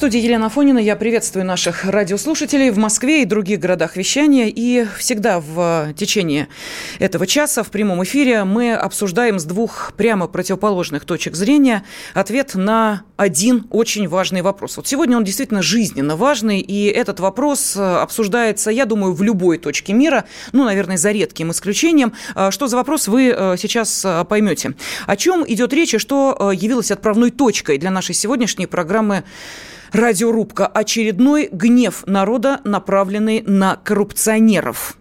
студии Елена Фонина. Я приветствую наших радиослушателей в Москве и других городах вещания. И всегда в течение этого часа в прямом эфире мы обсуждаем с двух прямо противоположных точек зрения ответ на один очень важный вопрос. Вот сегодня он действительно жизненно важный, и этот вопрос обсуждается, я думаю, в любой точке мира, ну, наверное, за редким исключением. А что за вопрос, вы э, сейчас э, поймете. О чем идет речь и что э, явилось отправной точкой для нашей сегодняшней программы Радиорубка. Очередной гнев народа, направленный на коррупционеров.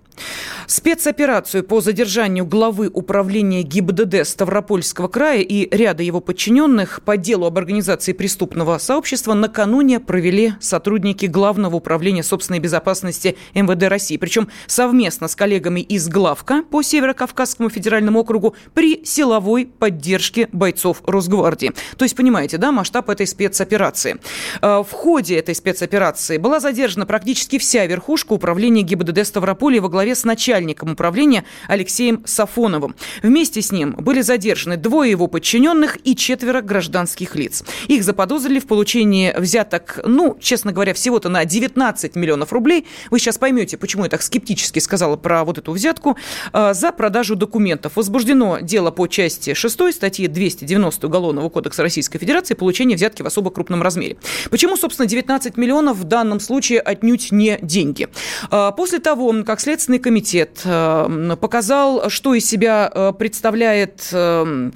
Спецоперацию по задержанию главы управления ГИБДД Ставропольского края и ряда его подчиненных по делу об организации преступного сообщества накануне провели сотрудники Главного управления собственной безопасности МВД России. Причем совместно с коллегами из Главка по Северо-Кавказскому федеральному округу при силовой поддержке бойцов Росгвардии. То есть, понимаете, да, масштаб этой спецоперации. Э, в ходе этой спецоперации была задержана практически вся верхушка управления ГИБДД Ставрополя во главе с начальником начальником управления Алексеем Сафоновым. Вместе с ним были задержаны двое его подчиненных и четверо гражданских лиц. Их заподозрили в получении взяток, ну, честно говоря, всего-то на 19 миллионов рублей. Вы сейчас поймете, почему я так скептически сказала про вот эту взятку. А, за продажу документов. Возбуждено дело по части 6 статьи 290 Уголовного кодекса Российской Федерации получение взятки в особо крупном размере. Почему, собственно, 19 миллионов в данном случае отнюдь не деньги? А, после того, как Следственный комитет комитет э, показал, что из себя э, представляет э,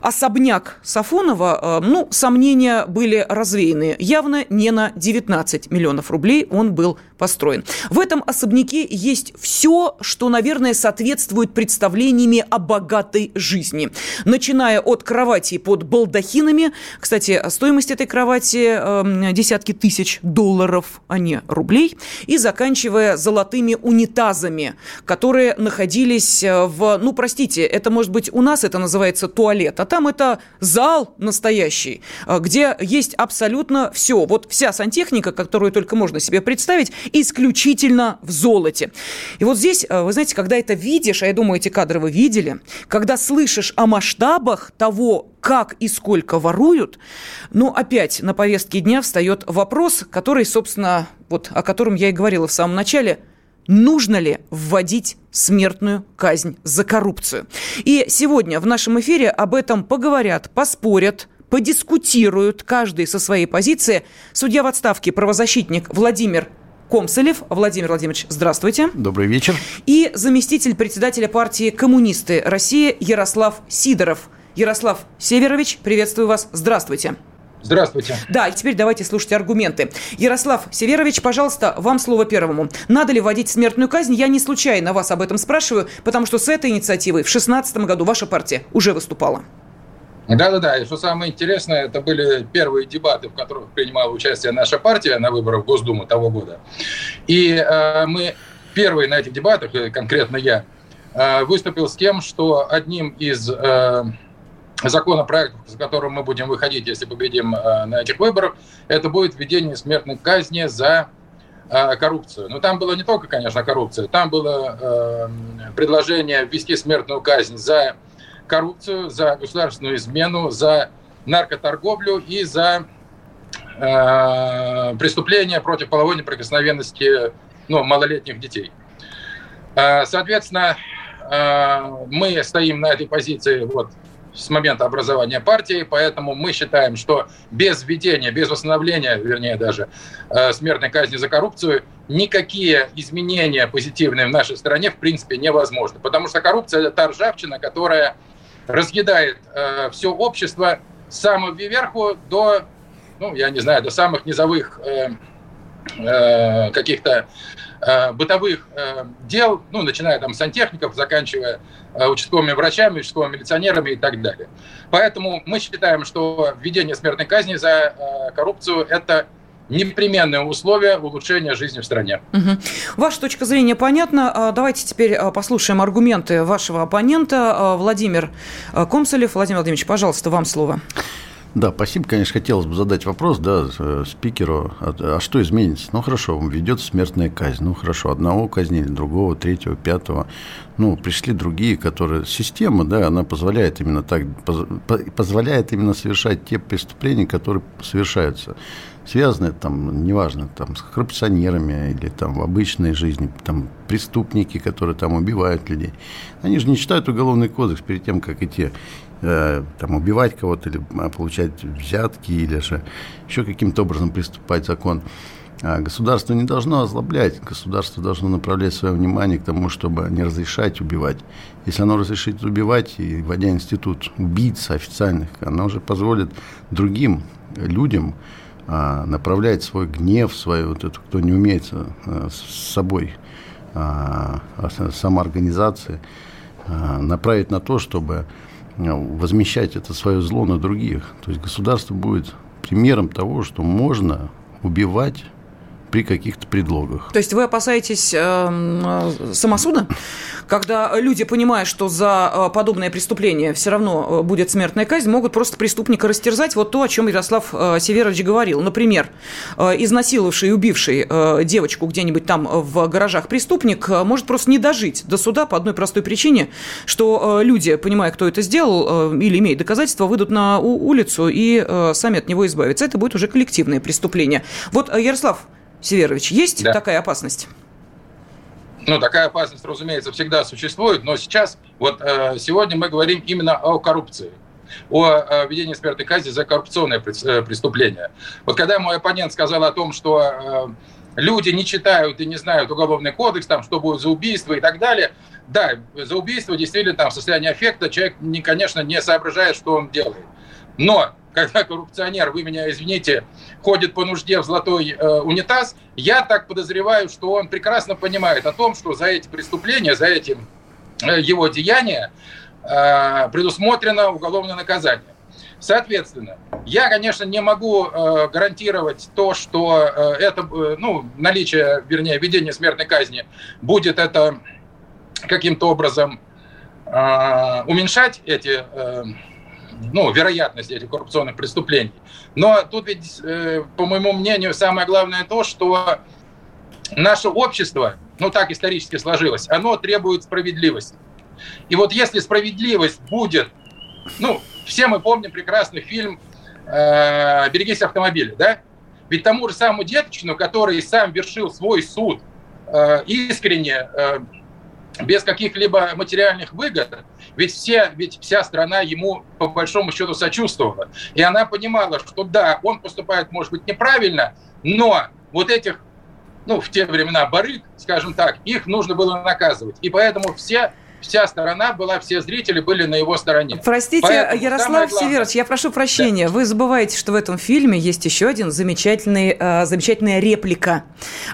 особняк Сафонова, ну, сомнения были развеяны. Явно не на 19 миллионов рублей он был построен. В этом особняке есть все, что, наверное, соответствует представлениями о богатой жизни. Начиная от кровати под балдахинами. Кстати, стоимость этой кровати э, десятки тысяч долларов, а не рублей. И заканчивая золотыми унитазами, которые находились э, в, ну, простите, это может быть у нас это называется туалет, а там это зал настоящий, э, где есть абсолютно все. Вот вся сантехника, которую только можно себе представить, исключительно в золоте. И вот здесь, э, вы знаете, когда это видишь, а я думаю, эти кадры вы видели, когда слышишь о масштабах того, как и сколько воруют, ну, опять на повестке дня встает вопрос, который, собственно, вот о котором я и говорила в самом начале – нужно ли вводить смертную казнь за коррупцию. И сегодня в нашем эфире об этом поговорят, поспорят, подискутируют, каждый со своей позиции. Судья в отставке, правозащитник Владимир Комсолев. Владимир Владимирович, здравствуйте. Добрый вечер. И заместитель председателя партии «Коммунисты России» Ярослав Сидоров. Ярослав Северович, приветствую вас. Здравствуйте. Здравствуйте. Да, и теперь давайте слушать аргументы. Ярослав Северович, пожалуйста, вам слово первому. Надо ли вводить смертную казнь? Я не случайно вас об этом спрашиваю, потому что с этой инициативой в 2016 году ваша партия уже выступала. Да-да-да, и что самое интересное, это были первые дебаты, в которых принимала участие наша партия на выборах в Госдуму того года. И э, мы первые на этих дебатах, конкретно я, э, выступил с тем, что одним из... Э, законопроект, с которым мы будем выходить, если победим э, на этих выборах, это будет введение смертной казни за э, коррупцию. Но там было не только, конечно, коррупция, там было э, предложение ввести смертную казнь за коррупцию, за государственную измену, за наркоторговлю и за преступления против половой неприкосновенности ну, малолетних детей. Соответственно, мы стоим на этой позиции вот с момента образования партии, поэтому мы считаем, что без введения, без восстановления, вернее даже, э, смертной казни за коррупцию никакие изменения позитивные в нашей стране в принципе невозможны. Потому что коррупция – это та ржавчина, которая разъедает э, все общество с самого верху до, ну, я не знаю, до самых низовых э, э, каких-то бытовых э, дел, ну, начиная там с сантехников, заканчивая э, участковыми врачами, участковыми милиционерами и так далее. Поэтому мы считаем, что введение смертной казни за коррупцию – это непременное условие улучшения жизни в стране. Угу. Ваша точка зрения понятна. А, давайте теперь а, послушаем аргументы вашего оппонента а, Владимир Комсолев. Владимир Владимирович, пожалуйста, вам слово. Да, спасибо. Конечно, хотелось бы задать вопрос да, э, спикеру, а, а что изменится? Ну, хорошо, ведет смертная казнь. Ну, хорошо, одного казнили, другого, третьего, пятого. Ну, пришли другие, которые... Система, да, она позволяет именно так, позволяет именно совершать те преступления, которые совершаются связаны там, неважно, там, с коррупционерами или там в обычной жизни, там, преступники, которые там убивают людей. Они же не читают уголовный кодекс перед тем, как идти э, там, убивать кого-то или а, получать взятки или же еще каким-то образом приступать закон. А государство не должно озлоблять, государство должно направлять свое внимание к тому, чтобы не разрешать убивать. Если оно разрешит убивать, и вводя институт убийц официальных, оно уже позволит другим людям а, направлять свой гнев, свою вот эту, кто не умеет а, с собой а, самоорганизации, направить на то, чтобы возмещать это свое зло на других. То есть государство будет примером того, что можно убивать при каких-то предлогах. То есть вы опасаетесь эм, э, самосуда, когда люди, понимая, что за э, подобное преступление все равно э, будет смертная казнь, могут просто преступника растерзать. Вот то, о чем Ярослав э, Северович говорил. Например, изнасиловавший и убивший девочку где-нибудь там в гаражах преступник может просто не дожить до суда по одной простой причине, что люди, понимая, кто это сделал, или имеют доказательства, выйдут на улицу и сами от него избавятся. Это будет уже коллективное преступление. Вот, Ярослав, Северович, есть да. такая опасность? Ну, такая опасность, разумеется, всегда существует, но сейчас, вот э, сегодня мы говорим именно о коррупции о э, введении смертной казни за коррупционное э, преступление. Вот когда мой оппонент сказал о том, что люди не читают и не знают уголовный кодекс, там, что будет за убийство и так далее, да, за убийство действительно там в состоянии аффекта человек, не, конечно, не соображает, что он делает. Но когда коррупционер, вы меня извините, ходит по нужде в золотой э, унитаз, я так подозреваю, что он прекрасно понимает о том, что за эти преступления, за эти э, его деяния э, предусмотрено уголовное наказание. Соответственно, я, конечно, не могу э, гарантировать то, что э, это, э, ну, наличие, вернее, введение смертной казни будет это каким-то образом э, уменьшать эти э, ну, вероятность этих коррупционных преступлений. Но тут ведь, э, по моему мнению, самое главное то, что наше общество, ну так исторически сложилось, оно требует справедливости. И вот если справедливость будет, ну, все мы помним прекрасный фильм э, «Берегись автомобиля», да? Ведь тому же самому Деточкину, который сам вершил свой суд э, искренне, без каких-либо материальных выгод, ведь, все, ведь вся страна ему по большому счету сочувствовала. И она понимала, что да, он поступает, может быть, неправильно, но вот этих, ну, в те времена барыг, скажем так, их нужно было наказывать. И поэтому все вся сторона была, все зрители были на его стороне. Простите, Поэтому Ярослав Северович, я прошу прощения. Да. Вы забываете, что в этом фильме есть еще один замечательный, э, замечательная реплика,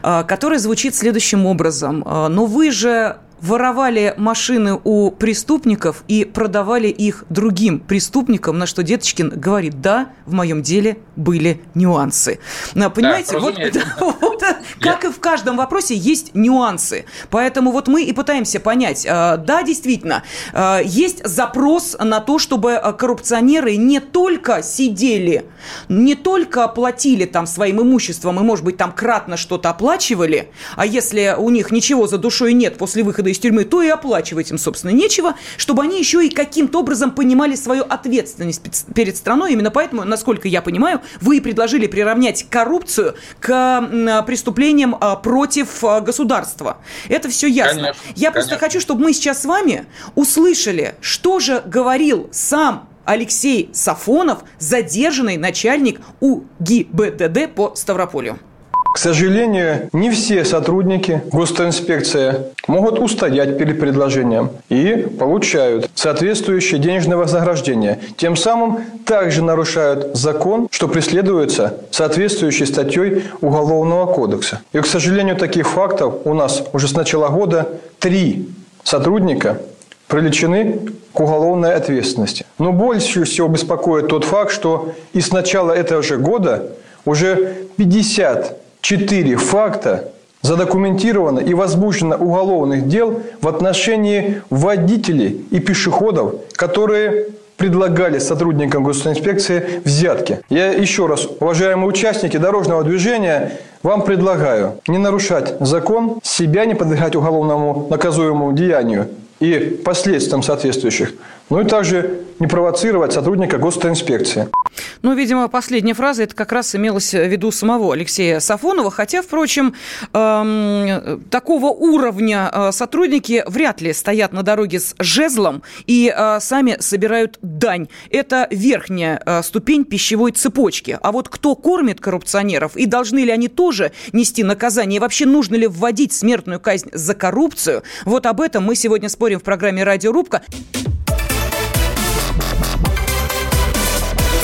э, которая звучит следующим образом. Э, Но вы же воровали машины у преступников и продавали их другим преступникам, на что Деточкин говорит, да, в моем деле были нюансы. Понимаете, да, вот, да, вот как и в каждом вопросе есть нюансы. Поэтому вот мы и пытаемся понять, а, да, действительно, а, есть запрос на то, чтобы коррупционеры не только сидели, не только платили там своим имуществом и, может быть, там кратно что-то оплачивали, а если у них ничего за душой нет после выхода из тюрьмы, то и оплачивать им, собственно, нечего, чтобы они еще и каким-то образом понимали свою ответственность перед страной. Именно поэтому, насколько я понимаю, вы предложили приравнять коррупцию к преступлениям а, против а, государства. Это все ясно. Конечно, я просто конечно. хочу, чтобы мы сейчас с вами услышали, что же говорил сам Алексей Сафонов, задержанный начальник УГИБДД по Ставрополю. К сожалению, не все сотрудники госинспекции могут устоять перед предложением и получают соответствующее денежное вознаграждение. Тем самым также нарушают закон, что преследуется соответствующей статьей Уголовного кодекса. И, к сожалению, таких фактов у нас уже с начала года три сотрудника привлечены к уголовной ответственности. Но больше всего беспокоит тот факт, что и с начала этого же года уже 54 факта задокументировано и возбуждено уголовных дел в отношении водителей и пешеходов, которые предлагали сотрудникам госинспекции взятки. Я еще раз, уважаемые участники дорожного движения, вам предлагаю не нарушать закон, себя не подвергать уголовному наказуемому деянию и последствиям соответствующих, ну и также не провоцировать сотрудника госинспекции. Ну, видимо, последняя фраза, это как раз имелось в виду самого Алексея Сафонова, хотя, впрочем, эм, такого уровня э, сотрудники вряд ли стоят на дороге с жезлом и э, сами собирают дань. Это верхняя э, ступень пищевой цепочки. А вот кто кормит коррупционеров и должны ли они тоже нести наказание, и вообще нужно ли вводить смертную казнь за коррупцию, вот об этом мы сегодня спорим в программе «Радиорубка».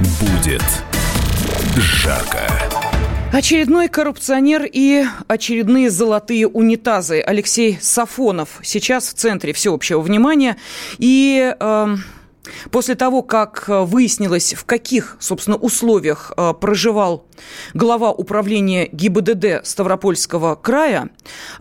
Будет жарко. Очередной коррупционер и очередные золотые унитазы. Алексей Сафонов сейчас в центре всеобщего внимания. И э, после того, как выяснилось, в каких, собственно, условиях э, проживал глава управления ГИБДД Ставропольского края,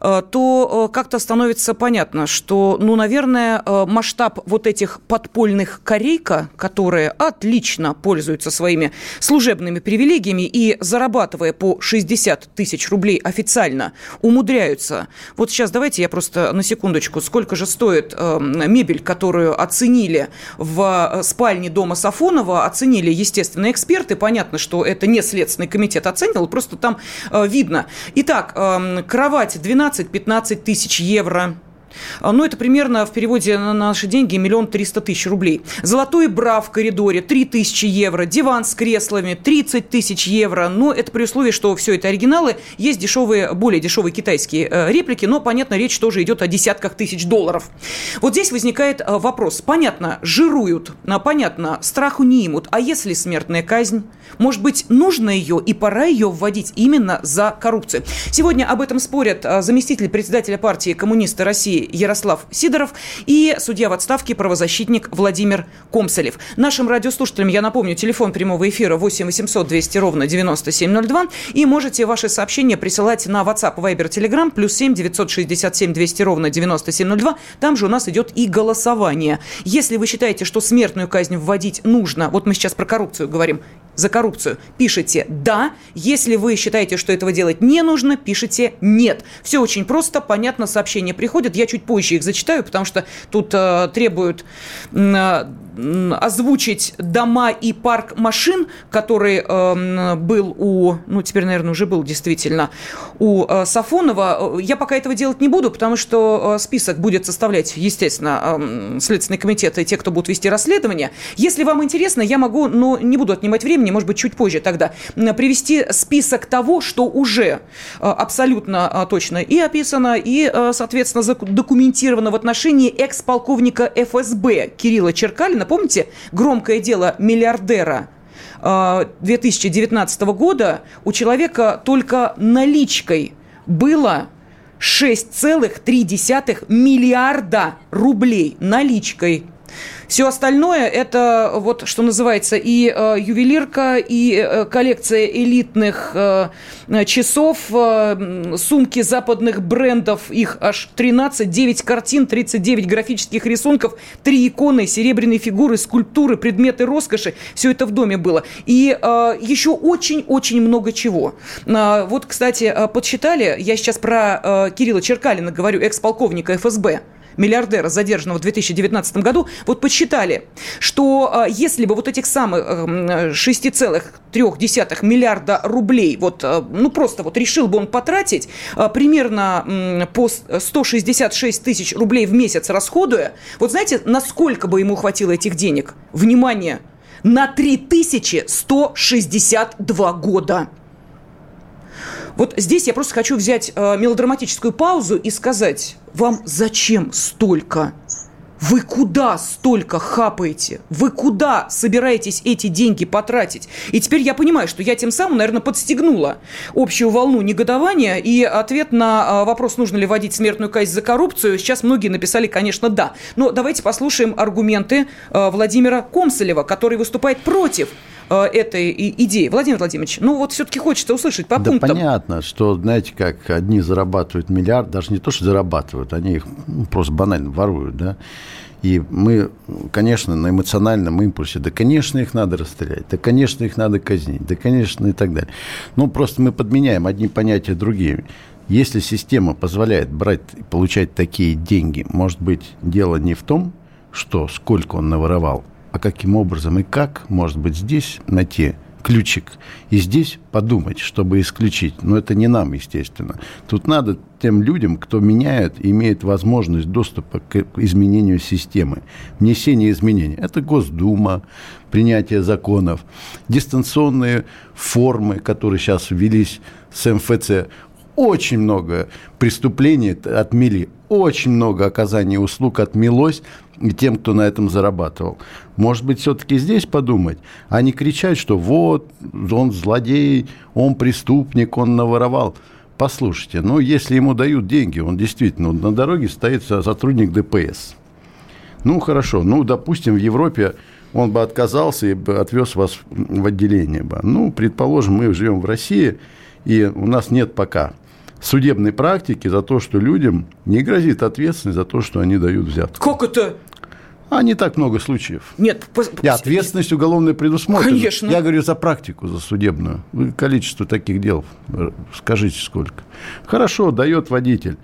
э, то э, как-то становится понятно, что, ну, наверное, э, масштаб вот этих подпольных корейка, которые отлично пользуются своими служебными привилегиями и, зарабатывая по 60 тысяч рублей официально, умудряются. Вот сейчас давайте я просто на секундочку, сколько же стоит э, мебель, которую оценили в спальне дома Сафонова, оценили, естественно, эксперты. Понятно, что это не следственный комитет оценивал, просто там э, видно. Итак, э, кровать 12-15 тысяч евро. А, Ну, это примерно в переводе на наши деньги миллион триста тысяч рублей. Золотой бра в коридоре 3 тысячи евро. Диван с креслами 30 тысяч евро. Но это при условии, что все это оригиналы. Есть дешевые, более дешевые китайские э, реплики, но, понятно, речь тоже идет о десятках тысяч долларов. Вот здесь возникает э, вопрос. Понятно, жируют, а, понятно, страху не имут. А если смертная казнь? Может быть, нужно ее и пора ее вводить именно за коррупцию? Сегодня об этом спорят э, заместитель председателя партии коммунисты России Ярослав Сидоров и судья в отставке правозащитник Владимир Комсолев. Нашим радиослушателям, я напомню, телефон прямого эфира 8 800 200 ровно 9702. И можете ваши сообщения присылать на WhatsApp, Viber, Telegram, плюс 7 967 200 ровно 9702. Там же у нас идет и голосование. Если вы считаете, что смертную казнь вводить нужно, вот мы сейчас про коррупцию говорим, за коррупцию, пишите «да». Если вы считаете, что этого делать не нужно, пишите «нет». Все очень просто, понятно, сообщения приходят. Я чуть позже их зачитаю, потому что тут э, требуют э, озвучить дома и парк машин, который э, был у, ну, теперь, наверное, уже был действительно, у э, Сафонова. Я пока этого делать не буду, потому что э, список будет составлять, естественно, э, Следственный комитет и те, кто будут вести расследование. Если вам интересно, я могу, но не буду отнимать времени, может быть, чуть позже тогда, привести список того, что уже э, абсолютно э, точно и описано, и, э, соответственно, документировано в отношении экс-полковника ФСБ Кирилла Черкалина. Помните громкое дело миллиардера 2019 года? У человека только наличкой было 6,3 миллиарда рублей наличкой. Все остальное это вот что называется и э, ювелирка, и э, коллекция элитных э, часов, э, сумки западных брендов, их аж 13, 9 картин, 39 графических рисунков, 3 иконы, серебряные фигуры, скульптуры, предметы роскоши. Все это в доме было. И э, еще очень-очень много чего. А, вот, кстати, э, подсчитали, я сейчас про э, Кирилла Черкалина говорю, экс-полковника ФСБ миллиардера, задержанного в 2019 году, вот подсчитали, что э, если бы вот этих самых э, 6,3 миллиарда рублей, вот, э, ну просто вот решил бы он потратить, э, примерно по 166 тысяч рублей в месяц расходуя, вот знаете, насколько бы ему хватило этих денег? Внимание! На 3162 года. Вот здесь я просто хочу взять э, мелодраматическую паузу и сказать, вам зачем столько? Вы куда столько хапаете? Вы куда собираетесь эти деньги потратить? И теперь я понимаю, что я тем самым, наверное, подстегнула общую волну негодования. И ответ на а, вопрос, нужно ли вводить смертную казнь за коррупцию, сейчас многие написали, конечно, да. Но давайте послушаем аргументы а, Владимира Комсолева, который выступает против а, этой идеи. Владимир Владимирович, ну вот все-таки хочется услышать по да пунктам. понятно, что, знаете, как одни зарабатывают миллиард, даже не то, что зарабатывают, они их ну, просто банально воруют, да. И мы, конечно, на эмоциональном импульсе, да, конечно, их надо расстрелять, да, конечно, их надо казнить, да, конечно, и так далее. Ну, просто мы подменяем одни понятия другими. Если система позволяет брать и получать такие деньги, может быть, дело не в том, что сколько он наворовал, а каким образом и как, может быть, здесь найти ключик и здесь подумать, чтобы исключить. Но это не нам, естественно. Тут надо тем людям, кто меняет, имеет возможность доступа к изменению системы, внесение изменений. Это Госдума, принятие законов, дистанционные формы, которые сейчас ввелись с МФЦ. Очень много преступлений отмели, очень много оказаний услуг отмелось и тем, кто на этом зарабатывал. Может быть, все-таки здесь подумать, а не кричать, что вот, он злодей, он преступник, он наворовал. Послушайте, ну, если ему дают деньги, он действительно на дороге стоит сотрудник ДПС. Ну, хорошо, ну, допустим, в Европе он бы отказался и бы отвез вас в отделение бы. Ну, предположим, мы живем в России, и у нас нет пока судебной практики за то, что людям не грозит ответственность за то, что они дают взятку. Как это? А не так много случаев. Нет, и ответственность уголовная предусмотрена. Конечно. Я говорю за практику, за судебную. Вы количество таких дел, скажите сколько. Хорошо, дает водитель.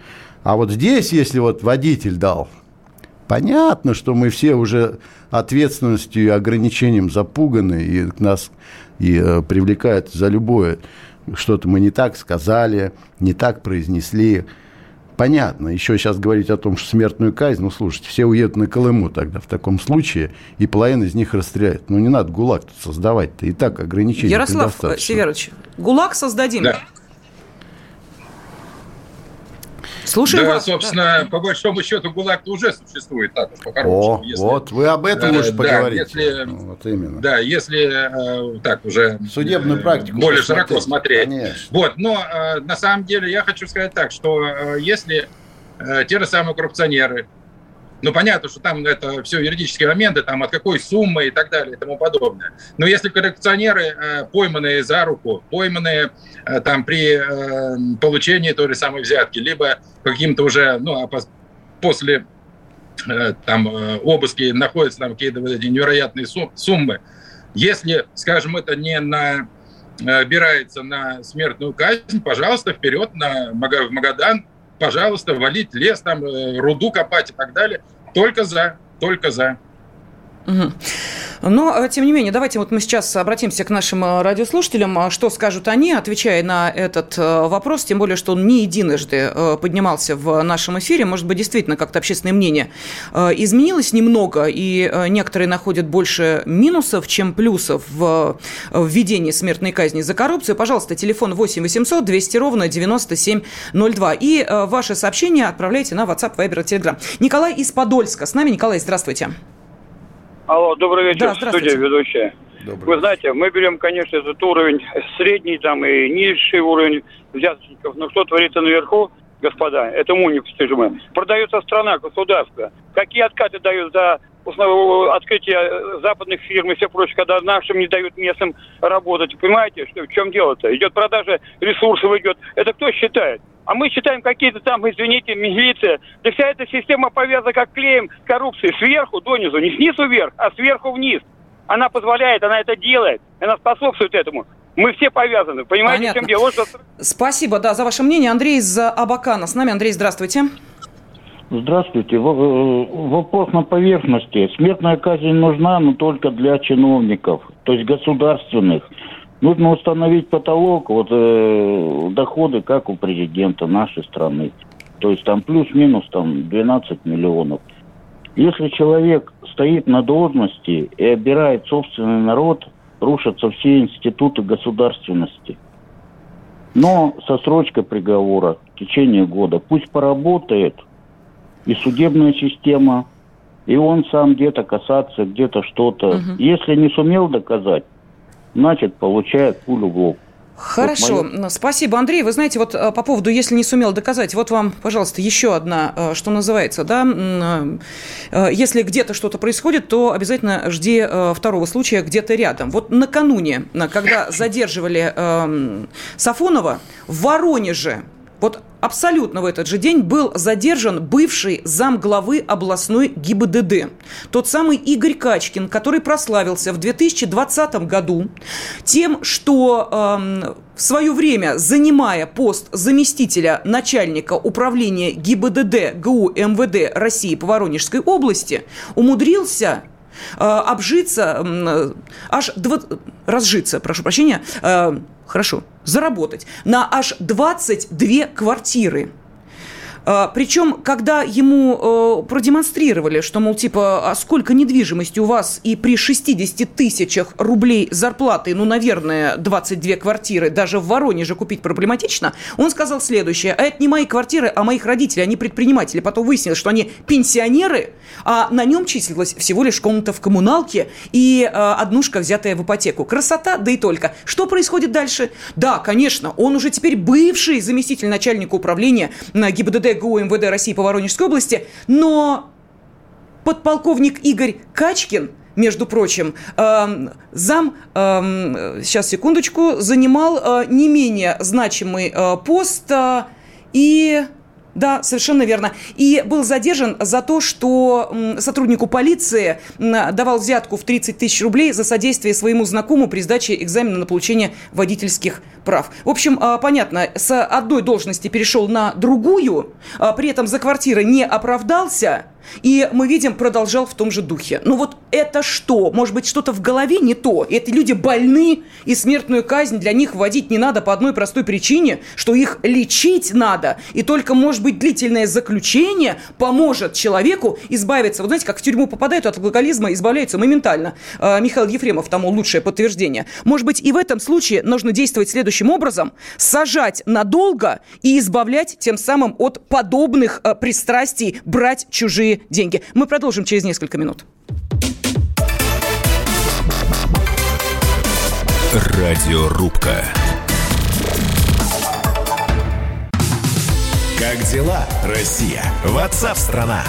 А вот здесь, если вот водитель дал, понятно, что мы все уже ответственностью и ограничением запуганы, и нас и, э, привлекают за любое что-то мы не так сказали, не так произнесли. Понятно, еще сейчас говорить о том, что смертную казнь, ну, слушайте, все уедут на Колыму тогда в таком случае, и половина из них расстреляют. Ну, не надо ГУЛАГ тут создавать-то, и так ограничения Ярослав Северович, ГУЛАГ создадим. Да. Слушаю да, вас. собственно, да. по большому счету ГУЛАГ уже существует так уж по-хорошему. О, если, вот, вы об этом да, лучше да, поговорите. Если, вот именно. Да, если э, так уже... Судебную практику. Более широко смотреть. Конечно. Вот, но э, на самом деле я хочу сказать так, что э, если э, те же самые коррупционеры, ну, понятно, что там это все юридические моменты, там от какой суммы и так далее и тому подобное. Но если коррупционеры, э, пойманные за руку, пойманные э, там при э, получении той же самой взятки, либо каким-то уже, ну, а после там обыски находятся там какие-то вот эти невероятные суммы, если, скажем, это не на набирается на смертную казнь, пожалуйста, вперед на, Магадан, пожалуйста, валить лес, там, руду копать и так далее. Только за, только за. Угу. Но, тем не менее, давайте вот мы сейчас обратимся к нашим э, радиослушателям. А что скажут они, отвечая на этот э, вопрос, тем более, что он не единожды э, поднимался в нашем эфире. Может быть, действительно, как-то общественное мнение изменилось немного, и некоторые находят больше минусов, чем плюсов в введении смертной казни за коррупцию. Пожалуйста, телефон 8 800 200 ровно 9702. И ваше сообщение отправляйте на WhatsApp, Viber, Telegram. Николай из Подольска. С нами. Николай, здравствуйте. Алло, добрый вечер, да, студия ведущая. Добрый Вы знаете, мы берем, конечно, этот уровень средний там и низший уровень взяточников, но что творится наверху, господа, это мы не постижимы. Продается страна, государство. Какие откаты дают за открытие э, западных фирм и все прочее, когда нашим не дают местным работать. Понимаете, что, в чем дело-то? Идет продажа ресурсов, идет. Это кто считает? А мы считаем какие-то там, извините, милиция. Да вся эта система повязана как клеем с коррупцией сверху донизу. Не снизу вверх, а сверху вниз. Она позволяет, она это делает. Она способствует этому. Мы все повязаны. Понимаете, в Понятно. чем дело? Вот что- Спасибо, да, за ваше мнение. Андрей из Абакана с нами. Андрей, здравствуйте. Здравствуйте. Э, Вопрос на поверхности. Смертная казнь нужна, но только для чиновников, то есть государственных. Нужно установить потолок, вот э, доходы, как у президента нашей страны. То есть там плюс-минус там 12 миллионов. Если человек стоит на должности и обирает собственный народ, рушатся все институты государственности. Но со срочкой приговора в течение года пусть поработает и судебная система, и он сам где-то касаться, где-то что-то. Мгм. Если не сумел доказать, значит получает пулю в лоб. Хорошо, Вот спасибо, Андрей. Вы знаете, вот э, по поводу, если не сумел доказать, вот вам, пожалуйста, еще одна, э, что называется, да, э, если где-то что-то происходит, то обязательно жди второго случая где-то рядом. Вот накануне, на- когда задерживали Сафонова, в Воронеже, вот абсолютно в этот же день был задержан бывший замглавы областной ГИБДД. Тот самый Игорь Качкин, который прославился в 2020 году тем, что эм, в свое время, занимая пост заместителя начальника управления ГИБДД ГУ МВД России по Воронежской области, умудрился э, обжиться, э, аж два- разжиться, прошу прощения, э, хорошо, заработать на аж 22 квартиры. А, Причем, когда ему э, продемонстрировали, что, мол, типа, а сколько недвижимости у вас и при 60 тысячах рублей зарплаты, ну, наверное, 22 квартиры даже в Воронеже купить проблематично, он сказал следующее. А это не мои квартиры, а моих родителей, они предприниматели. Потом выяснилось, что они пенсионеры, а на нем числилась всего лишь комната в коммуналке и э, однушка, взятая в ипотеку. Красота, да и только. Что происходит дальше? Да, конечно, он уже теперь бывший заместитель начальника управления на ГИБДД ГУ МВД России по Воронежской области, но подполковник Игорь Качкин, между прочим, эм, зам, эм, сейчас секундочку, занимал э, не менее значимый э, пост э, и... Да, совершенно верно. И был задержан за то, что сотруднику полиции давал взятку в 30 тысяч рублей за содействие своему знакомому при сдаче экзамена на получение водительских прав. В общем, а, понятно, с одной должности перешел на другую, а, при этом за квартиры не оправдался, и мы видим, продолжал в том же духе. Ну вот это что? Может быть, что-то в голове не то? Эти люди больны, и смертную казнь для них вводить не надо по одной простой причине, что их лечить надо. И только, может быть, длительное заключение поможет человеку избавиться. Вот знаете, как в тюрьму попадают от алкоголизма, избавляются моментально. А, Михаил Ефремов тому лучшее подтверждение. Может быть, и в этом случае нужно действовать следующим образом. Сажать надолго и избавлять тем самым от подобных а, пристрастий брать чужие деньги. Мы продолжим через несколько минут. Радиорубка. Как дела, Россия? Ватсап-страна!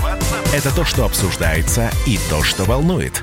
Это то, что обсуждается и то, что волнует.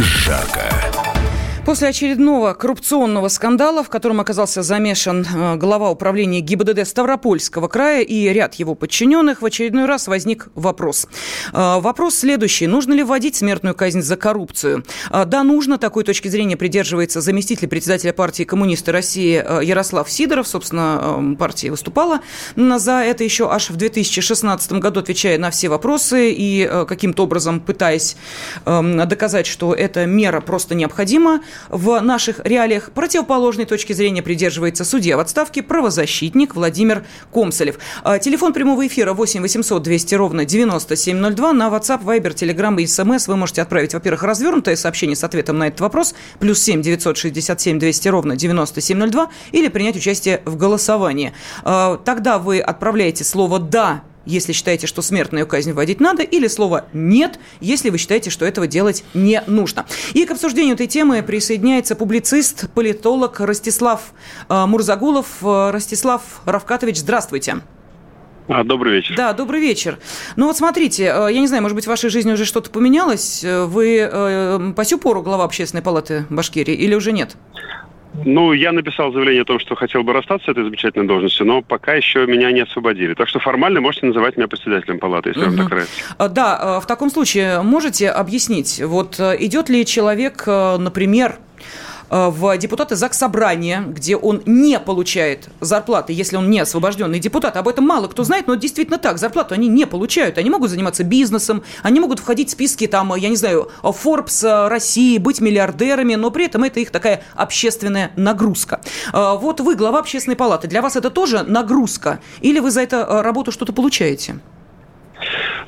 жарко. После очередного коррупционного скандала, в котором оказался замешан э, глава управления ГИБДД Ставропольского края и ряд его подчиненных, в очередной раз возник вопрос. Э, Вопрос следующий. Нужно ли вводить смертную казнь за коррупцию? Э, Да, нужно. Такой точки зрения придерживается заместитель председателя партии коммунисты России Ярослав Сидоров. Собственно, э, партия выступала за это еще аж в 2016 году, отвечая на все вопросы и каким-то образом пытаясь эм, доказать, что эта мера просто необходима. В наших реалиях противоположной точки зрения придерживается судья в отставке, правозащитник Владимир Комсолев. А, телефон прямого эфира 8 800 200 ровно 9702. На WhatsApp, Viber, Telegram и SMS вы можете отправить, во-первых, развернутое сообщение с ответом на этот вопрос, плюс 7 967 200 ровно 9702, или принять участие в голосовании. А, Тогда вы отправляете слово «да» если считаете, что смертную казнь вводить надо, или слово «нет», если вы считаете, что этого делать не нужно. И к обсуждению этой темы присоединяется публицист, политолог Ростислав э, Мурзагулов. Э, Ростислав Равкатович, здравствуйте. А, добрый вечер. Да, добрый вечер. Ну вот смотрите, э, я не знаю, может быть, в вашей жизни уже что-то поменялось? Вы по сю пору глава общественной палаты Башкирии или уже нет? Ну, я написал заявление о том, что хотел бы расстаться с этой замечательной должностью, но пока еще меня не освободили. Так что формально можете называть меня председателем палаты, если вам Мгм. так нравится. А, Да, э, в таком случае можете объяснить, вот э, идет ли человек, э, например, в депутаты ЗАГС Собрания, где он не получает зарплаты, если он не освобожденный депутат. Об этом мало кто знает, но действительно так. Зарплату они не получают. Они могут заниматься бизнесом, они могут входить в списки, там, я не знаю, Forbes э, России, быть миллиардерами, но при этом это их такая общественная нагрузка. Э, Вот вы глава общественной палаты. Для вас это тоже нагрузка? Или вы за это э, работу что-то получаете?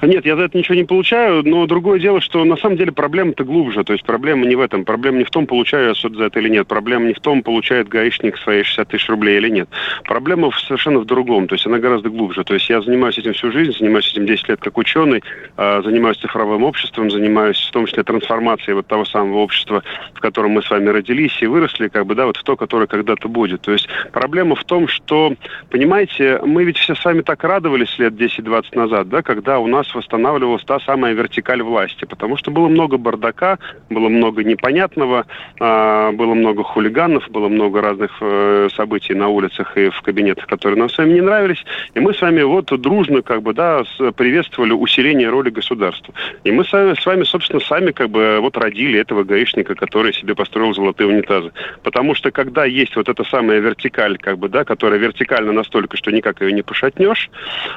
Нет, я за это ничего не получаю, но другое дело, что на самом деле проблема-то глубже. То есть проблема не в этом. Проблема не в том, получаю я суд за это или нет. Проблема не в том, получает гаишник свои 60 тысяч рублей или нет. Проблема совершенно в другом. То есть она гораздо глубже. То есть я занимаюсь этим всю жизнь, занимаюсь этим 10 лет как ученый, а, занимаюсь цифровым обществом, занимаюсь в том числе трансформацией вот того самого общества, в котором мы с вами родились и выросли, как бы, да, вот в то, которое когда-то будет. То есть проблема в том, что, понимаете, мы ведь все с вами так радовались лет 10-20 назад, да, когда у нас восстанавливалась та самая вертикаль власти, потому что было много бардака, было много непонятного, а, было много хулиганов, было много разных э, событий на улицах и в кабинетах, которые нам с вами не нравились, и мы с вами вот дружно, как бы, да, приветствовали усиление роли государства. И мы с вами, с вами, собственно, сами, как бы, вот родили этого гаишника, который себе построил золотые унитазы. Потому что когда есть вот эта самая вертикаль, как бы, да, которая вертикальна настолько, что никак ее не пошатнешь,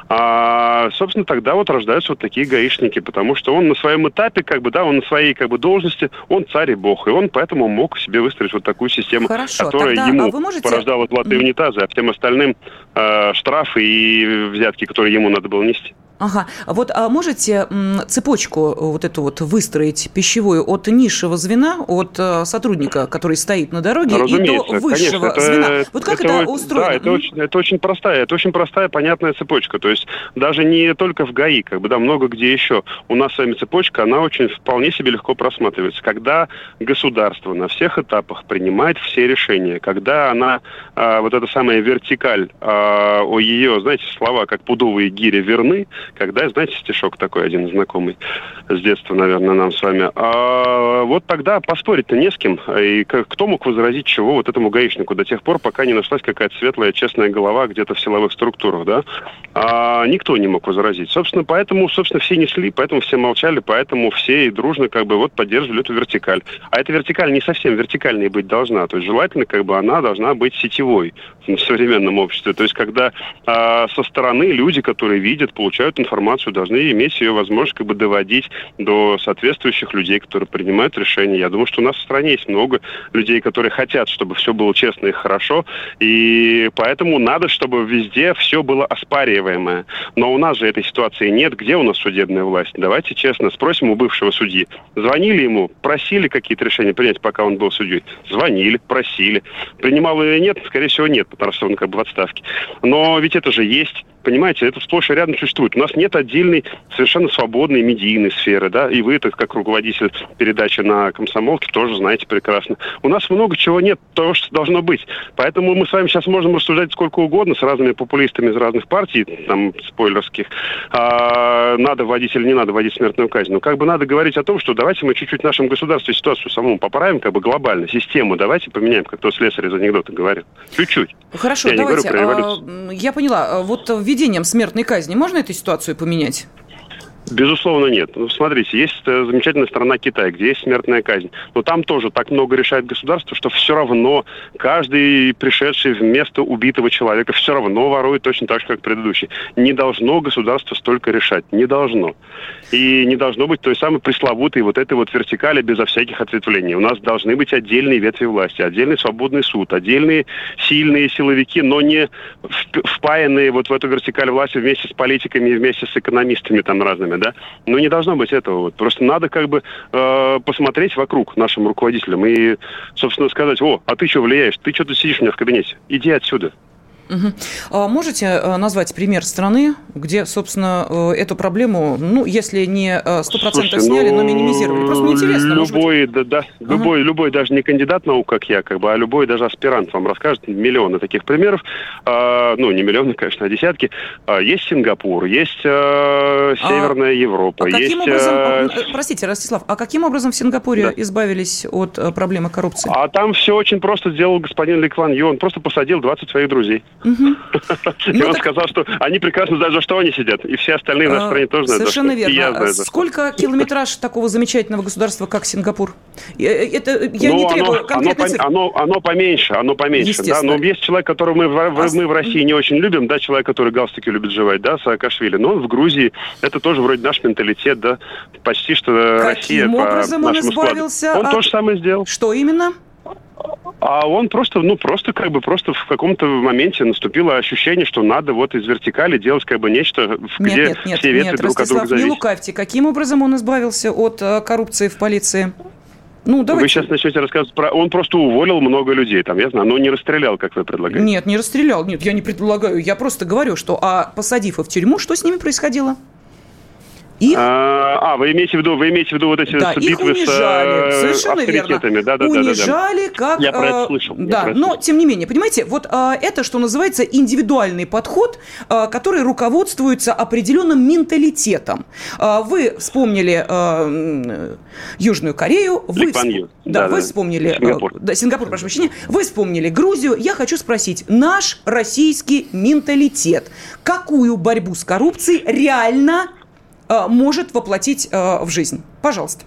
а, собственно, тогда вот рождаются вот такие гаишники, потому что он на своем этапе, как бы, да, он на своей, как бы, должности, он царь и бог, и он поэтому мог себе выстроить вот такую систему, Хорошо, которая тогда, ему а вы можете- порождала золотые унитазы, а всем остальным э, штрафы и взятки, которые ему надо было нести. Ага, вот а можете цепочку э, вот эту вот выстроить пищевую от низшего звена, от э, сотрудника, который стоит на дороге, и до Разумеется, высшего конечно, звена? Вот как это, очень- устроено? Да, это очень, это очень простая, это очень простая, понятная цепочка. То есть даже не только в ГАИ, как бы, да, много где еще. У нас с вами цепочка, она очень вполне себе легко просматривается. Когда государство на всех этапах принимает все решения, когда она, а, вот эта самая вертикаль, а, о ее, знаете, слова, как пудовые гири верны, когда, знаете, стишок такой один знакомый с детства, наверное, нам с вами, а, вот тогда поспорить-то не с кем. И кто мог возразить чего вот этому гаишнику до тех пор, пока не нашлась какая-то светлая, честная голова где-то в силовых структурах, да? А никто не мог возразить. Собственно, поэтому, собственно, все несли, поэтому все молчали, поэтому все и дружно как бы вот поддерживали эту вертикаль. А эта вертикаль не совсем вертикальной быть должна. То есть желательно как бы она должна быть сетевой в современном обществе. То есть когда а, со стороны люди, которые видят, получают информацию, должны иметь ее возможность как бы доводить до соответствующих людей, которые принимают решения. Я думаю, что у нас в стране есть много людей, которые хотят, чтобы все было честно и хорошо, и поэтому надо, чтобы везде все было оспариваемое. Но у нас же этой ситуации нет. Где у нас судебная власть? Давайте честно спросим у бывшего судьи. Звонили ему, просили какие-то решения принять, пока он был судьей? Звонили, просили. Принимал или нет? Скорее всего, нет, потому что он как бы в отставке. Но ведь это же есть. Понимаете, это сплошь и рядом существует. У нас нет отдельной, совершенно свободной медийной сферы, да, и вы, это как руководитель передачи на комсомолке, тоже знаете прекрасно. У нас много чего нет, того, что должно быть. Поэтому мы с вами сейчас можем рассуждать сколько угодно с разными популистами из разных партий, там, спойлерских, а, надо вводить или не надо вводить смертную казнь. Но как бы надо говорить о том, что давайте мы чуть-чуть в нашем государстве ситуацию самому поправим, как бы глобально, систему давайте поменяем, как тот слесарь из анекдота говорил. Чуть-чуть. Хорошо, Я давайте. про а, я поняла. А Вот введением смертной казни можно эту ситуацию поменять? Безусловно, нет. Ну, смотрите, есть э, замечательная страна Китай, где есть смертная казнь. Но там тоже так много решает государство, что все равно каждый пришедший в место убитого человека все равно ворует точно так же, как предыдущий. Не должно государство столько решать. Не должно. И не должно быть той самой пресловутой вот этой вот вертикали безо всяких ответвлений. У нас должны быть отдельные ветви власти, отдельный свободный суд, отдельные сильные силовики, но не впаянные вот в эту вертикаль власти вместе с политиками и вместе с экономистами там разными, да. Но не должно быть этого. Вот. Просто надо как бы э, посмотреть вокруг нашим руководителям и, собственно, сказать, о, а ты что влияешь? Ты что тут сидишь у меня в кабинете? Иди отсюда. Угу. А можете э, назвать пример страны, где, собственно, э, эту проблему, ну, если не 100% Слушайте, сняли, ну, но минимизировали? Просто мне интересно. Любой, да, да, ага. любой, любой, даже не кандидат наук, как я, как бы, а любой даже аспирант вам расскажет миллионы таких примеров. А, ну, не миллионы, конечно, а десятки. А, есть Сингапур, есть а, Северная а, Европа. А каким есть, образом, а... простите, Ростислав, а каким образом в Сингапуре да. избавились от проблемы коррупции? А там все очень просто сделал господин Ли Кван Ю. Он просто посадил 20 своих друзей. Угу. И ну, он сказал, что они прекрасно знают, за что они сидят. И все остальные в нашей а, стране тоже знают, Совершенно верно. Сколько километраж такого замечательного государства, как Сингапур? Э, это я ну, не требую конкретной цифры. Оно, поменьше, оно поменьше. Да? Но есть человек, которого мы, в, а... мы в России не очень любим, да, человек, который галстуки любит жевать, да, Саакашвили. Но он в Грузии, это тоже вроде наш менталитет, да, почти что Россия по избавился складу. Он то же самое сделал. Что именно? А он просто, ну, просто как бы просто в каком-то моменте наступило ощущение, что надо вот из вертикали делать как бы нечто, нет, где нет, нет, все ветви нет, друг Ростислав, от друга зависят. не лукавьте. Каким образом он избавился от э, коррупции в полиции? Ну, давайте. Вы сейчас начнете рассказывать про... Он просто уволил много людей, там, я знаю, но не расстрелял, как вы предлагаете. Нет, не расстрелял. Нет, я не предлагаю. Я просто говорю, что, а посадив их в тюрьму, что с ними происходило? Их... А, а, вы имеете в виду, вы имеете в виду вот эти да, битвы их унижали, с э, совершенно верно. Да, да, унижали да, да, да. как... Я про это слышал. Да, но слышал. тем не менее, понимаете, вот а, это, что называется, индивидуальный подход, а, который руководствуется определенным менталитетом. А, вы вспомнили а, Южную Корею, вы, всп... да, да, вы да. вспомнили... Сингапур. Да, Сингапур, прошу прощения. Вы вспомнили Грузию. Я хочу спросить, наш российский менталитет, какую борьбу с коррупцией реально Э, может воплотить э, в жизнь. Пожалуйста.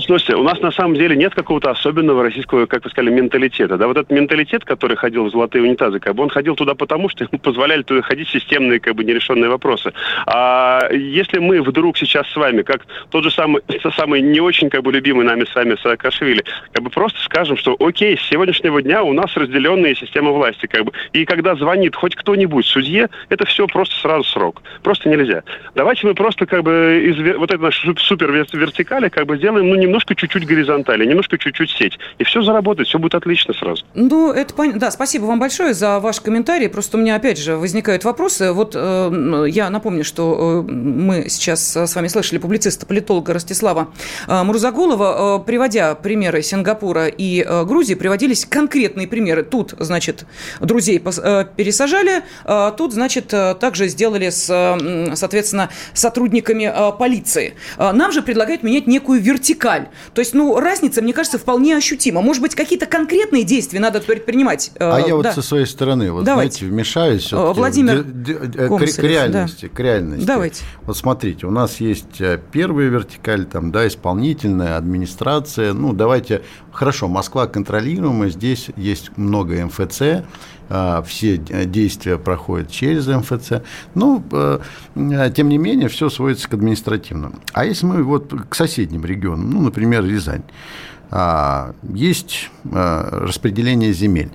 Слушайте, у нас на самом деле нет какого-то особенного российского, как вы сказали, менталитета. Да, вот этот менталитет, который ходил в золотые унитазы, как бы он ходил туда потому, что ему позволяли туда ходить системные, как бы нерешенные вопросы. А если мы вдруг сейчас с вами, как тот же самый, самый не очень как бы любимый нами с вами Саакашвили, как бы просто скажем, что окей, с сегодняшнего дня у нас разделенная система власти, как бы, и когда звонит хоть кто-нибудь судье, это все просто сразу срок. Просто нельзя. Давайте мы просто как бы из вот этой нашей супер вертикали как бы сделаем, ну, немножко чуть-чуть горизонтали, немножко чуть-чуть сеть. И все заработает, все будет отлично сразу. Ну, это понятно. Да, спасибо вам большое за ваш комментарий. Просто у меня, опять же, возникают вопросы. Вот э, я напомню, что э, мы сейчас с вами слышали публициста, политолога Ростислава э, Мурзагулова. Э, приводя примеры Сингапура и э, Грузии, приводились конкретные примеры. Тут, значит, друзей э, пересажали, э, тут, значит, э, также сделали с, э, соответственно, сотрудниками э, полиции. Э, нам же предлагают менять некую вертикаль вертикаль. То есть, ну, разница, мне кажется, вполне ощутима. Может быть, какие-то конкретные действия надо предпринимать? А э, я вот со своей стороны, вот, Давайте. знаете, вмешаюсь. Владимир к, Комсарев, к реальности, да. к реальности. Давайте. Вот смотрите, у нас есть э, первая вертикаль, там, да, исполнительная, администрация. Ну, давайте, хорошо, Москва контролируемая, здесь есть много МФЦ, все действия проходят через МФЦ. Ну, э, тем не менее, все сводится к административному. А если мы вот к соседним регионам, ну, например, Рязань, а, есть а, распределение земель,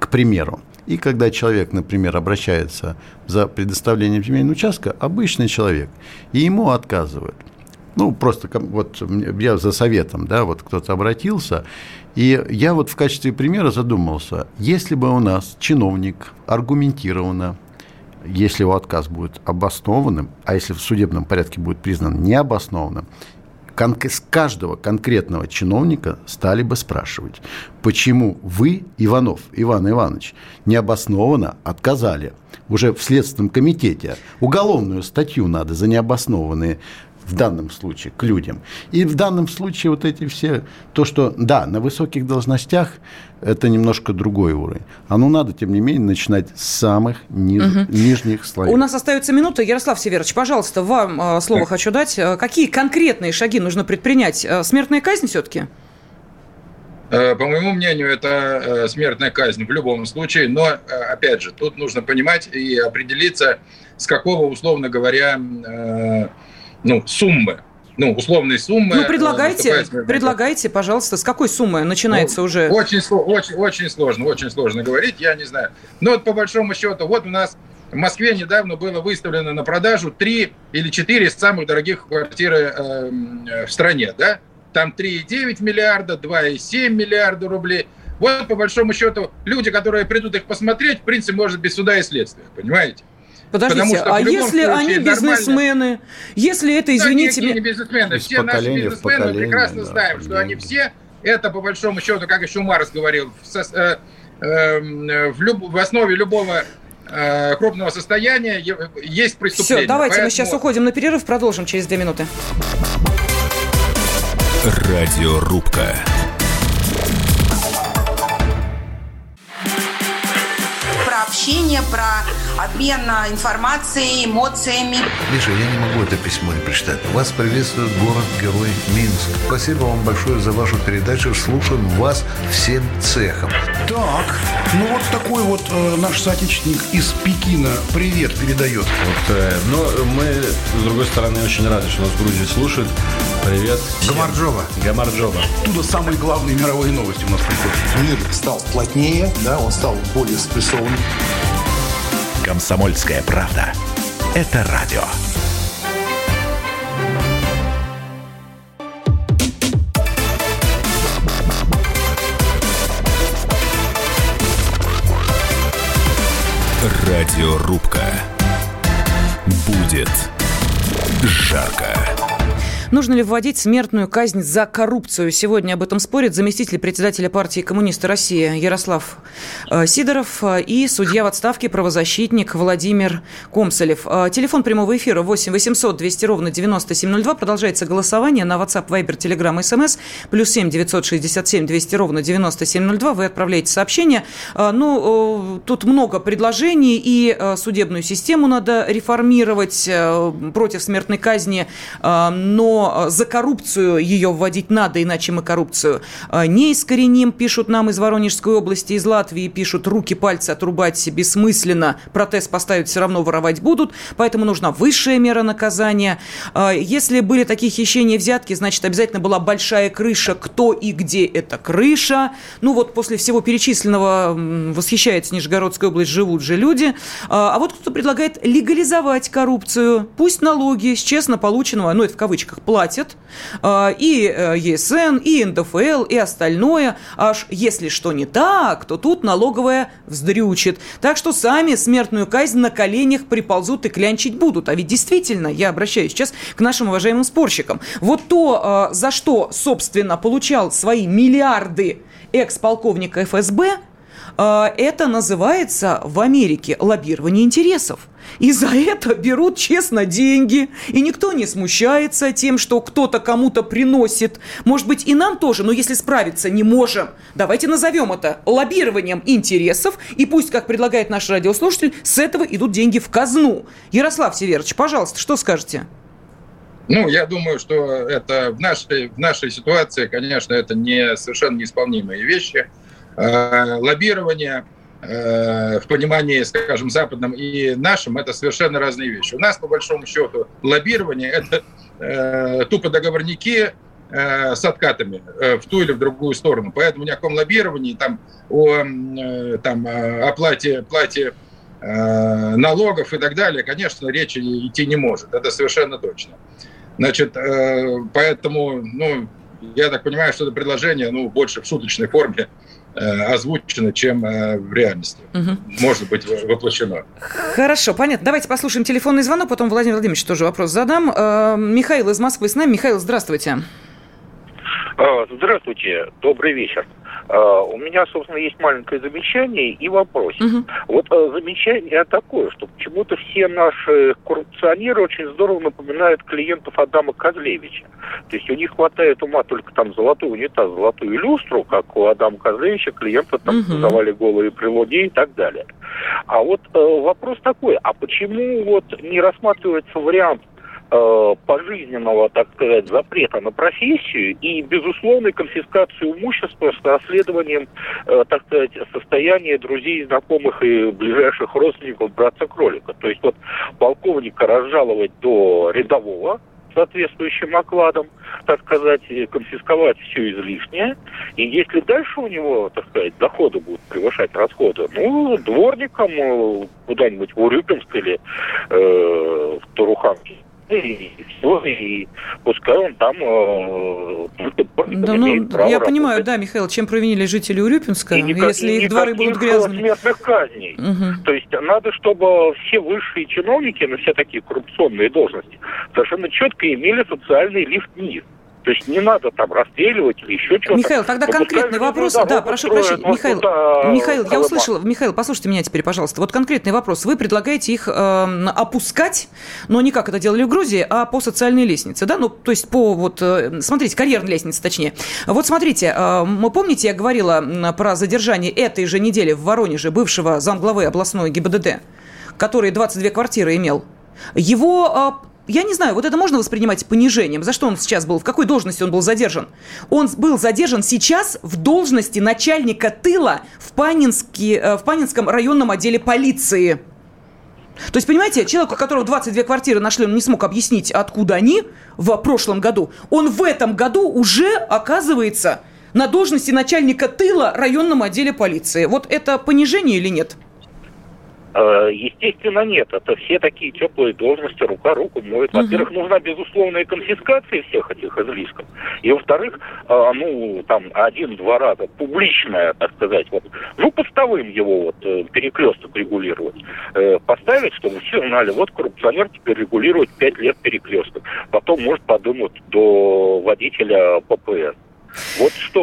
к примеру. И когда человек, например, обращается за предоставлением земельного участка, обычный человек, и ему отказывают. Ну, просто вот я за советом, да, вот кто-то обратился, и я вот в качестве примера задумался, если бы у нас чиновник аргументированно, если его отказ будет обоснованным, а если в судебном порядке будет признан необоснованным, с каждого конкретного чиновника стали бы спрашивать, почему вы, Иванов Иван Иванович, необоснованно отказали уже в Следственном комитете. Уголовную статью надо за необоснованные в данном случае к людям. И в данном случае вот эти все, то, что, да, на высоких должностях это немножко другой уровень. А ну надо, тем не менее, начинать с самых ниж, угу. нижних слоев. У нас остается минута. Ярослав Северович, пожалуйста, вам э, слово так. хочу дать. Какие конкретные шаги нужно предпринять? Смертная казнь все-таки? По моему мнению, это смертная казнь в любом случае, но, опять же, тут нужно понимать и определиться, с какого, условно говоря, ну, суммы ну, условные суммы. Ну, предлагайте, предлагайте, пожалуйста, с какой суммы начинается ну, уже? Очень, очень, очень сложно, очень сложно говорить, я не знаю. Но вот по большому счету, вот у нас в Москве недавно было выставлено на продажу три или четыре самых дорогих квартиры э, в стране, да? Там 3,9 миллиарда, 2,7 миллиарда рублей. Вот по большому счету люди, которые придут их посмотреть, в принципе, может без суда и следствия, понимаете? Подождите, а если они бизнесмены, нормально... если это, извините меня... не бизнесмены, все наши бизнесмены, прекрасно да, знаем, что они все, это по большому счету, как еще Марс говорил, в, э, э, в, люб, в основе любого э, крупного состояния есть преступление. Все, давайте Поэтому... мы сейчас уходим на перерыв, продолжим через две минуты. Радиорубка. Про общение, про обмен информацией, эмоциями. Миша, я не могу это письмо не прочитать. Вас приветствует город-герой Минск. Спасибо вам большое за вашу передачу. Слушаем вас всем цехом. Так, ну вот такой вот э, наш соотечественник из Пекина привет передает. Вот, э, но мы, с другой стороны, очень рады, что нас в Грузии слушают. Привет. Гамарджоба. Гамарджоба. Оттуда самые главные мировые новости у нас приходят. Мир стал плотнее, да, он стал более спрессованным. «Комсомольская правда». Это радио. Радиорубка. Будет жарко. Нужно ли вводить смертную казнь за коррупцию? Сегодня об этом спорит заместитель председателя партии коммунисты России Ярослав э, Сидоров э, и судья в отставке правозащитник Владимир Комсолев. Э, телефон прямого эфира 8 800 200 ровно 9702. Продолжается голосование на WhatsApp, Viber, Telegram, SMS. Плюс 7 967 200 ровно 9702. Вы отправляете сообщение. Ну, тут много предложений. И судебную систему надо реформировать против смертной казни. Но но за коррупцию ее вводить надо, иначе мы коррупцию а, не искореним, пишут нам из Воронежской области, из Латвии, пишут, руки, пальцы отрубать бессмысленно, протез поставить все равно воровать будут, поэтому нужна высшая мера наказания. А, если были такие хищения взятки, значит, обязательно была большая крыша, кто и где эта крыша. Ну вот после всего перечисленного восхищается Нижегородская область, живут же люди. А, вот кто предлагает легализовать коррупцию, пусть налоги с честно полученного, ну это в кавычках, платят а, и э, ЕСН, и НДФЛ, и остальное. Аж если что не так, то тут налоговая вздрючит. Так что сами смертную казнь на коленях приползут и клянчить будут. А ведь действительно, я обращаюсь сейчас к нашим уважаемым спорщикам. Вот то, а, за что, собственно, получал свои миллиарды экс-полковник ФСБ, а, это называется в Америке лоббирование интересов. И за это берут честно деньги. И никто не смущается тем, что кто-то кому-то приносит. Может быть, и нам тоже, но если справиться не можем, давайте назовем это лоббированием интересов. И пусть, как предлагает наш радиослушатель, с этого идут деньги в казну. Ярослав Северович, пожалуйста, что скажете? Ну, я думаю, что это в нашей, в нашей ситуации, конечно, это не совершенно неисполнимые вещи. Э, лоббирование в понимании, скажем, западном и нашем, это совершенно разные вещи. У нас, по большому счету, лоббирование – это э, тупо договорники с откатами в ту или в другую сторону. Поэтому ни о каком лоббировании, там, о там, оплате, плате налогов и так далее, конечно, речи идти не может. Это совершенно точно. Значит, поэтому, ну, я так понимаю, что это предложение, ну, больше в шуточной форме Э, озвучено, чем э, в реальности угу. может быть воплощено. Хорошо, понятно. Давайте послушаем телефонный звонок, потом Владимир Владимирович тоже вопрос задам. Э, Михаил из Москвы с нами. Михаил, здравствуйте. А, здравствуйте, добрый вечер. А, У меня, собственно, есть маленькое замечание и вопрос. Вот э, замечание такое, что почему-то все наши коррупционеры очень здорово напоминают клиентов Адама Козлевича. То есть у них хватает ума только там золотой унитаз, золотую люстру, как у Адама Козлевича, клиентов там создавали голые при луне и так далее. А вот э, вопрос такой, а почему вот не рассматривается вариант пожизненного, так сказать, запрета на профессию и безусловной конфискации имущества с расследованием, э, так сказать, состояния друзей, знакомых и ближайших родственников братца-кролика. То есть вот полковника разжаловать до рядового, соответствующим окладом, так сказать, конфисковать все излишнее. И если дальше у него, так сказать, доходы будут превышать расходы, ну, дворником э, куда-нибудь в Урюпинск или э, в Туруханке и все, и пускай он там э, Да, ну, я понимаю, да, Михаил, чем провинили жители Урюпинска, никак- если и их дворы будут грязными. смертных казней. Мгм. То есть надо, чтобы все высшие чиновники на все такие коррупционные должности совершенно четко имели социальный лифт вниз. То есть не надо там расстреливать или еще что-то. Михаил, тогда конкретный вопрос. дорогу Да, прошу прощения. Михаил, туда, Михаил, я услышала. Михаил, послушайте меня теперь, пожалуйста. Вот конкретный вопрос. Вы предлагаете их э, опускать, но не как это делали в Грузии, а по социальной лестнице, да? Ну, то есть по вот, э, смотрите, карьерной лестнице, точнее. Вот смотрите, э, помните, я говорила про задержание этой же недели в Воронеже бывшего замглавы областной ГИБДД, который 22 квартиры имел. Его э, я не знаю, вот это можно воспринимать понижением? За что он сейчас был? В какой должности он был задержан? Он был задержан сейчас в должности начальника тыла в, Панинске, э, в Панинском районном отделе полиции. То есть, понимаете, человек, у которого 22 квартиры нашли, он не смог объяснить, откуда они в прошлом году. Он в этом году уже оказывается на должности начальника тыла районном отделе полиции. Вот это понижение или нет? Э, Естественно, нет. Это все такие теплые должности, рука руку моет. Во-первых, нужна безусловная конфискация всех этих излишков. И во-вторых, э, ну, там, один-два раза публичная, так сказать, вот, ну, постовым его вот э, перекресток регулировать. Поставить, чтобы все знали, вот коррупционер теперь регулирует пять лет перекресток. Потом, может, подумать до водителя ППС. Вот что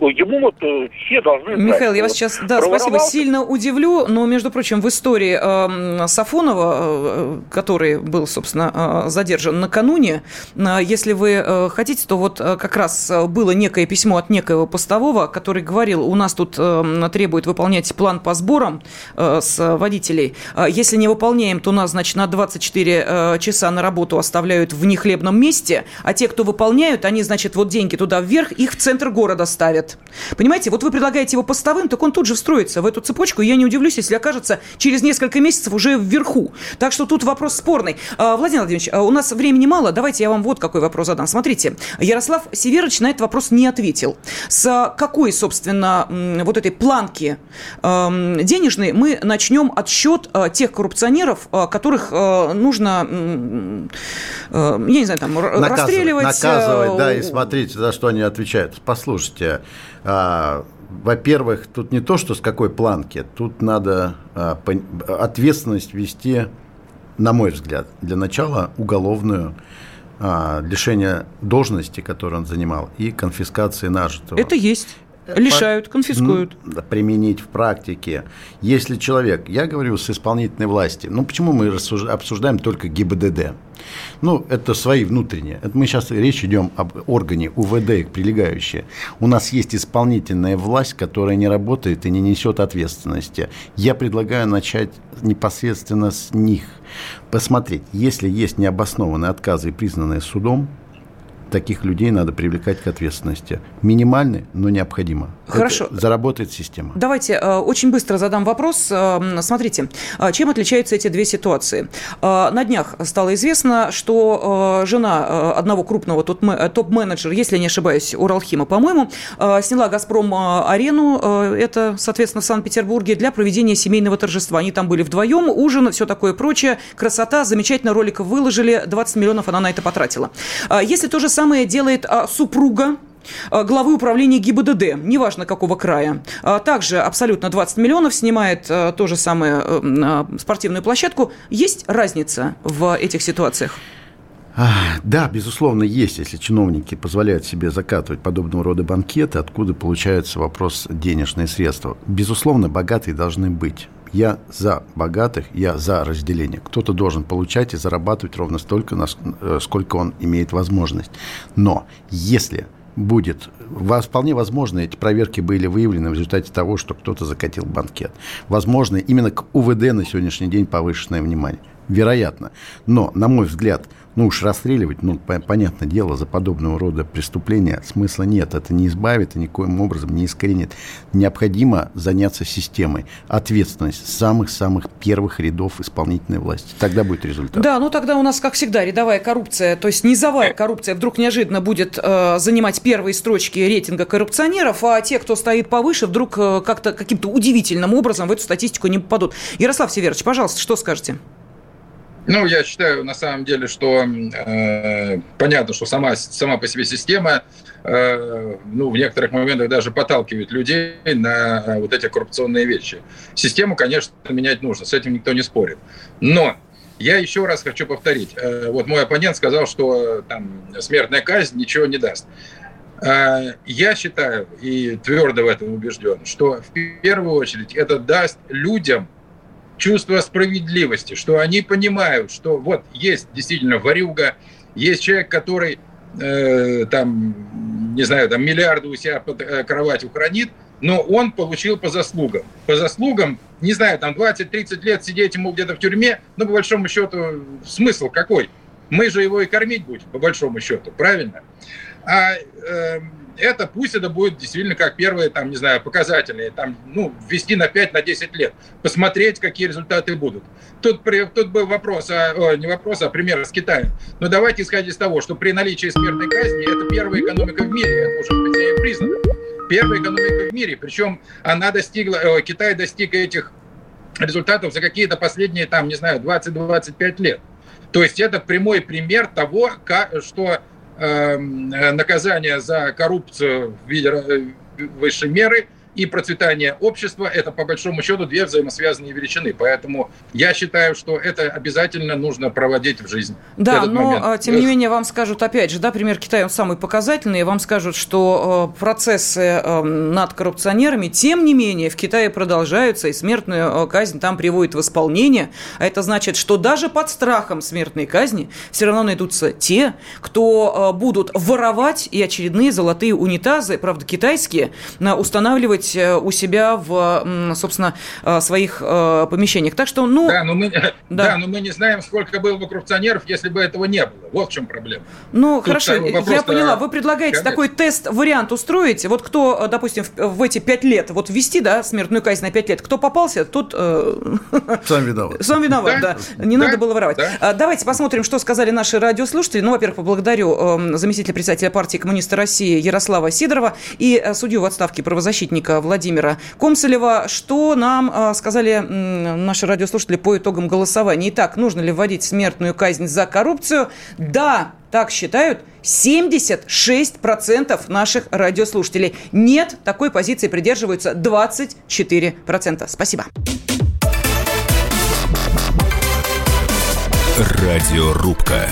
ему вот э, все должны знать. Михаил, я вас Вот сейчас, да, спасибо, сильно удивлю, но, между прочим, в истории эм, Сафонова, э, который был, собственно, э, задержан накануне, э, если вы э, хотите, то вот э, как раз э, было некое письмо от некоего постового, который говорил, у нас тут э, требует выполнять план по сборам э, с водителей. Э, Если не выполняем, то нас, значит, на 24 э, часа на работу оставляют в нехлебном месте, а те, кто выполняют, они, значит, вот деньги туда вверх, их в центр города ставят. Понимаете, вот вы предлагаете его постовым, так он тут же встроится в эту цепочку, и я не удивлюсь, если окажется через несколько месяцев уже вверху. Так что тут вопрос спорный. А, Владимир Владимирович, а у нас времени мало, давайте я вам вот какой вопрос задам. Смотрите, Ярослав Северович на этот вопрос не ответил. С какой, собственно, вот этой планки денежной мы начнем отсчет э, тех коррупционеров, которых нужно, я не знаю, там, Наказывать, расстреливать? наказывать, да, и смотрите, за что они отвечают. Послушайте, а, во-первых, тут не то, что с какой планки, тут надо а, ответственность вести, на мой взгляд, для начала уголовную, а, лишение должности, которую он занимал, и конфискации нажитого. Это есть. Лишают, конфискуют. Применить в практике. Если человек, я говорю с исполнительной власти, ну почему мы обсуждаем только ГИБДД? Ну, это свои внутренние. Это мы сейчас речь идем об органе УВД прилегающие. У нас есть исполнительная власть, которая не работает и не несет ответственности. Я предлагаю начать непосредственно с них. Посмотреть, если есть необоснованные отказы, признанные судом, таких людей надо привлекать к ответственности. Минимальный, но необходимо. Хорошо. Это заработает система. Давайте э, очень быстро задам вопрос. Э, Смотрите, э, чем отличаются эти две ситуации? На днях стало известно, что жена одного крупного топ- ме- топ-менеджера, если не ошибаюсь, Уралхима, по-моему, сняла «Газпром-арену», это, соответственно, в Санкт-Петербурге, для проведения семейного торжества. Они там были вдвоем, ужин, все такое прочее, красота, замечательно роликов выложили, 20 миллионов она на это потратила. Если то же самое делает супруга главы управления ГИБДД, неважно какого края. А, Также абсолютно 20 миллионов снимает а, то же самое э, а, спортивную площадку. Есть разница в этих ситуациях? Да, безусловно, есть, если чиновники позволяют себе закатывать подобного рода банкеты, откуда получается вопрос денежные средства. Безусловно, богатые должны быть. Я за богатых, я за разделение. Кто-то должен получать и зарабатывать ровно столько, э, сколько он имеет возможность. Но если будет, вполне возможно, эти проверки были выявлены в результате того, что кто-то закатил банкет. Возможно, именно к УВД на сегодняшний день повышенное внимание. Вероятно. Но, на мой взгляд, ну уж расстреливать, ну, понятное дело, за подобного рода преступления смысла нет. Это не избавит и никоим образом не искоренит. Необходимо заняться системой. Ответственность самых-самых первых рядов исполнительной власти. Тогда будет результат. Да, ну тогда у нас, как всегда, рядовая коррупция, то есть низовая коррупция вдруг неожиданно будет э, занимать первые строчки рейтинга коррупционеров, а те, кто стоит повыше, вдруг э, как-то каким-то удивительным образом в эту статистику не попадут. Ярослав Северович, пожалуйста, что скажете? Ну, я считаю, на самом деле, что э, понятно, что сама, сама по себе система, э, ну, в некоторых моментах даже подталкивает людей на э, вот эти коррупционные вещи. Систему, конечно, менять нужно, с этим никто не спорит. Но я еще раз хочу повторить. Э, вот мой оппонент сказал, что там смертная казнь ничего не даст. Э, я считаю и твердо в этом убежден, что в первую очередь это даст людям чувство справедливости, что они понимают, что вот есть действительно варюга, есть человек, который э, там, не знаю, там миллиарды у себя под э, кроватью хранит, но он получил по заслугам. По заслугам, не знаю, там 20-30 лет сидеть ему где-то в тюрьме, но по большому счету смысл какой? Мы же его и кормить будем, по большому счету, правильно? А э, это пусть это будет действительно как первые, там, не знаю, показательные, там, ну, ввести на 5, на 10 лет, посмотреть, какие результаты будут. Тут, при, тут был вопрос, а, о, не вопрос, а пример с Китаем. Но давайте исходить из того, что при наличии смертной казни это первая экономика в мире, это уже признано. Первая экономика в мире, причем она достигла, о, Китай достиг этих результатов за какие-то последние, там, не знаю, 20-25 лет. То есть это прямой пример того, как, что Эм, наказание за коррупцию в виде э, высшей меры и процветание общества – это, по большому счету, две взаимосвязанные величины. Поэтому я считаю, что это обязательно нужно проводить в жизнь. Да, но, момент. А, тем не менее, вам скажут, опять же, да, пример Китая, он самый показательный, вам скажут, что э, процессы эм, над коррупционерами, тем не менее, в Китае продолжаются, и смертную э, казнь там приводит в исполнение. А это значит, что даже под страхом смертной казни все равно найдутся те, кто э, будут воровать и очередные золотые унитазы, правда, китайские, устанавливать быть э, у себя в, собственно, э, своих э, помещениях. Так что, ну... Да, но мы, да. да, но мы не знаем, сколько было бы коррупционеров, если бы этого не было. Вот в чем проблема. Ну, Тут хорошо, я поняла. Вы предлагаете Конечно. такой тест-вариант устроить. Вот кто, допустим, в эти пять лет, вот ввести, да, смертную казнь на пять лет, кто попался, тот... Сам виноват. Сам виноват, да. да. Не да? надо было воровать. Да? А, давайте посмотрим, что сказали наши радиослушатели. Ну, во-первых, поблагодарю эм, заместителя председателя партии коммуниста России Ярослава Сидорова и судью в отставке правозащитника Владимира Комсолева. Что нам а, сказали наши радиослушатели по итогам голосования? Итак, нужно ли вводить смертную казнь за коррупцию? Да, так считают 76% наших радиослушателей. Нет, такой позиции придерживаются 24%. Спасибо. Радиорубка.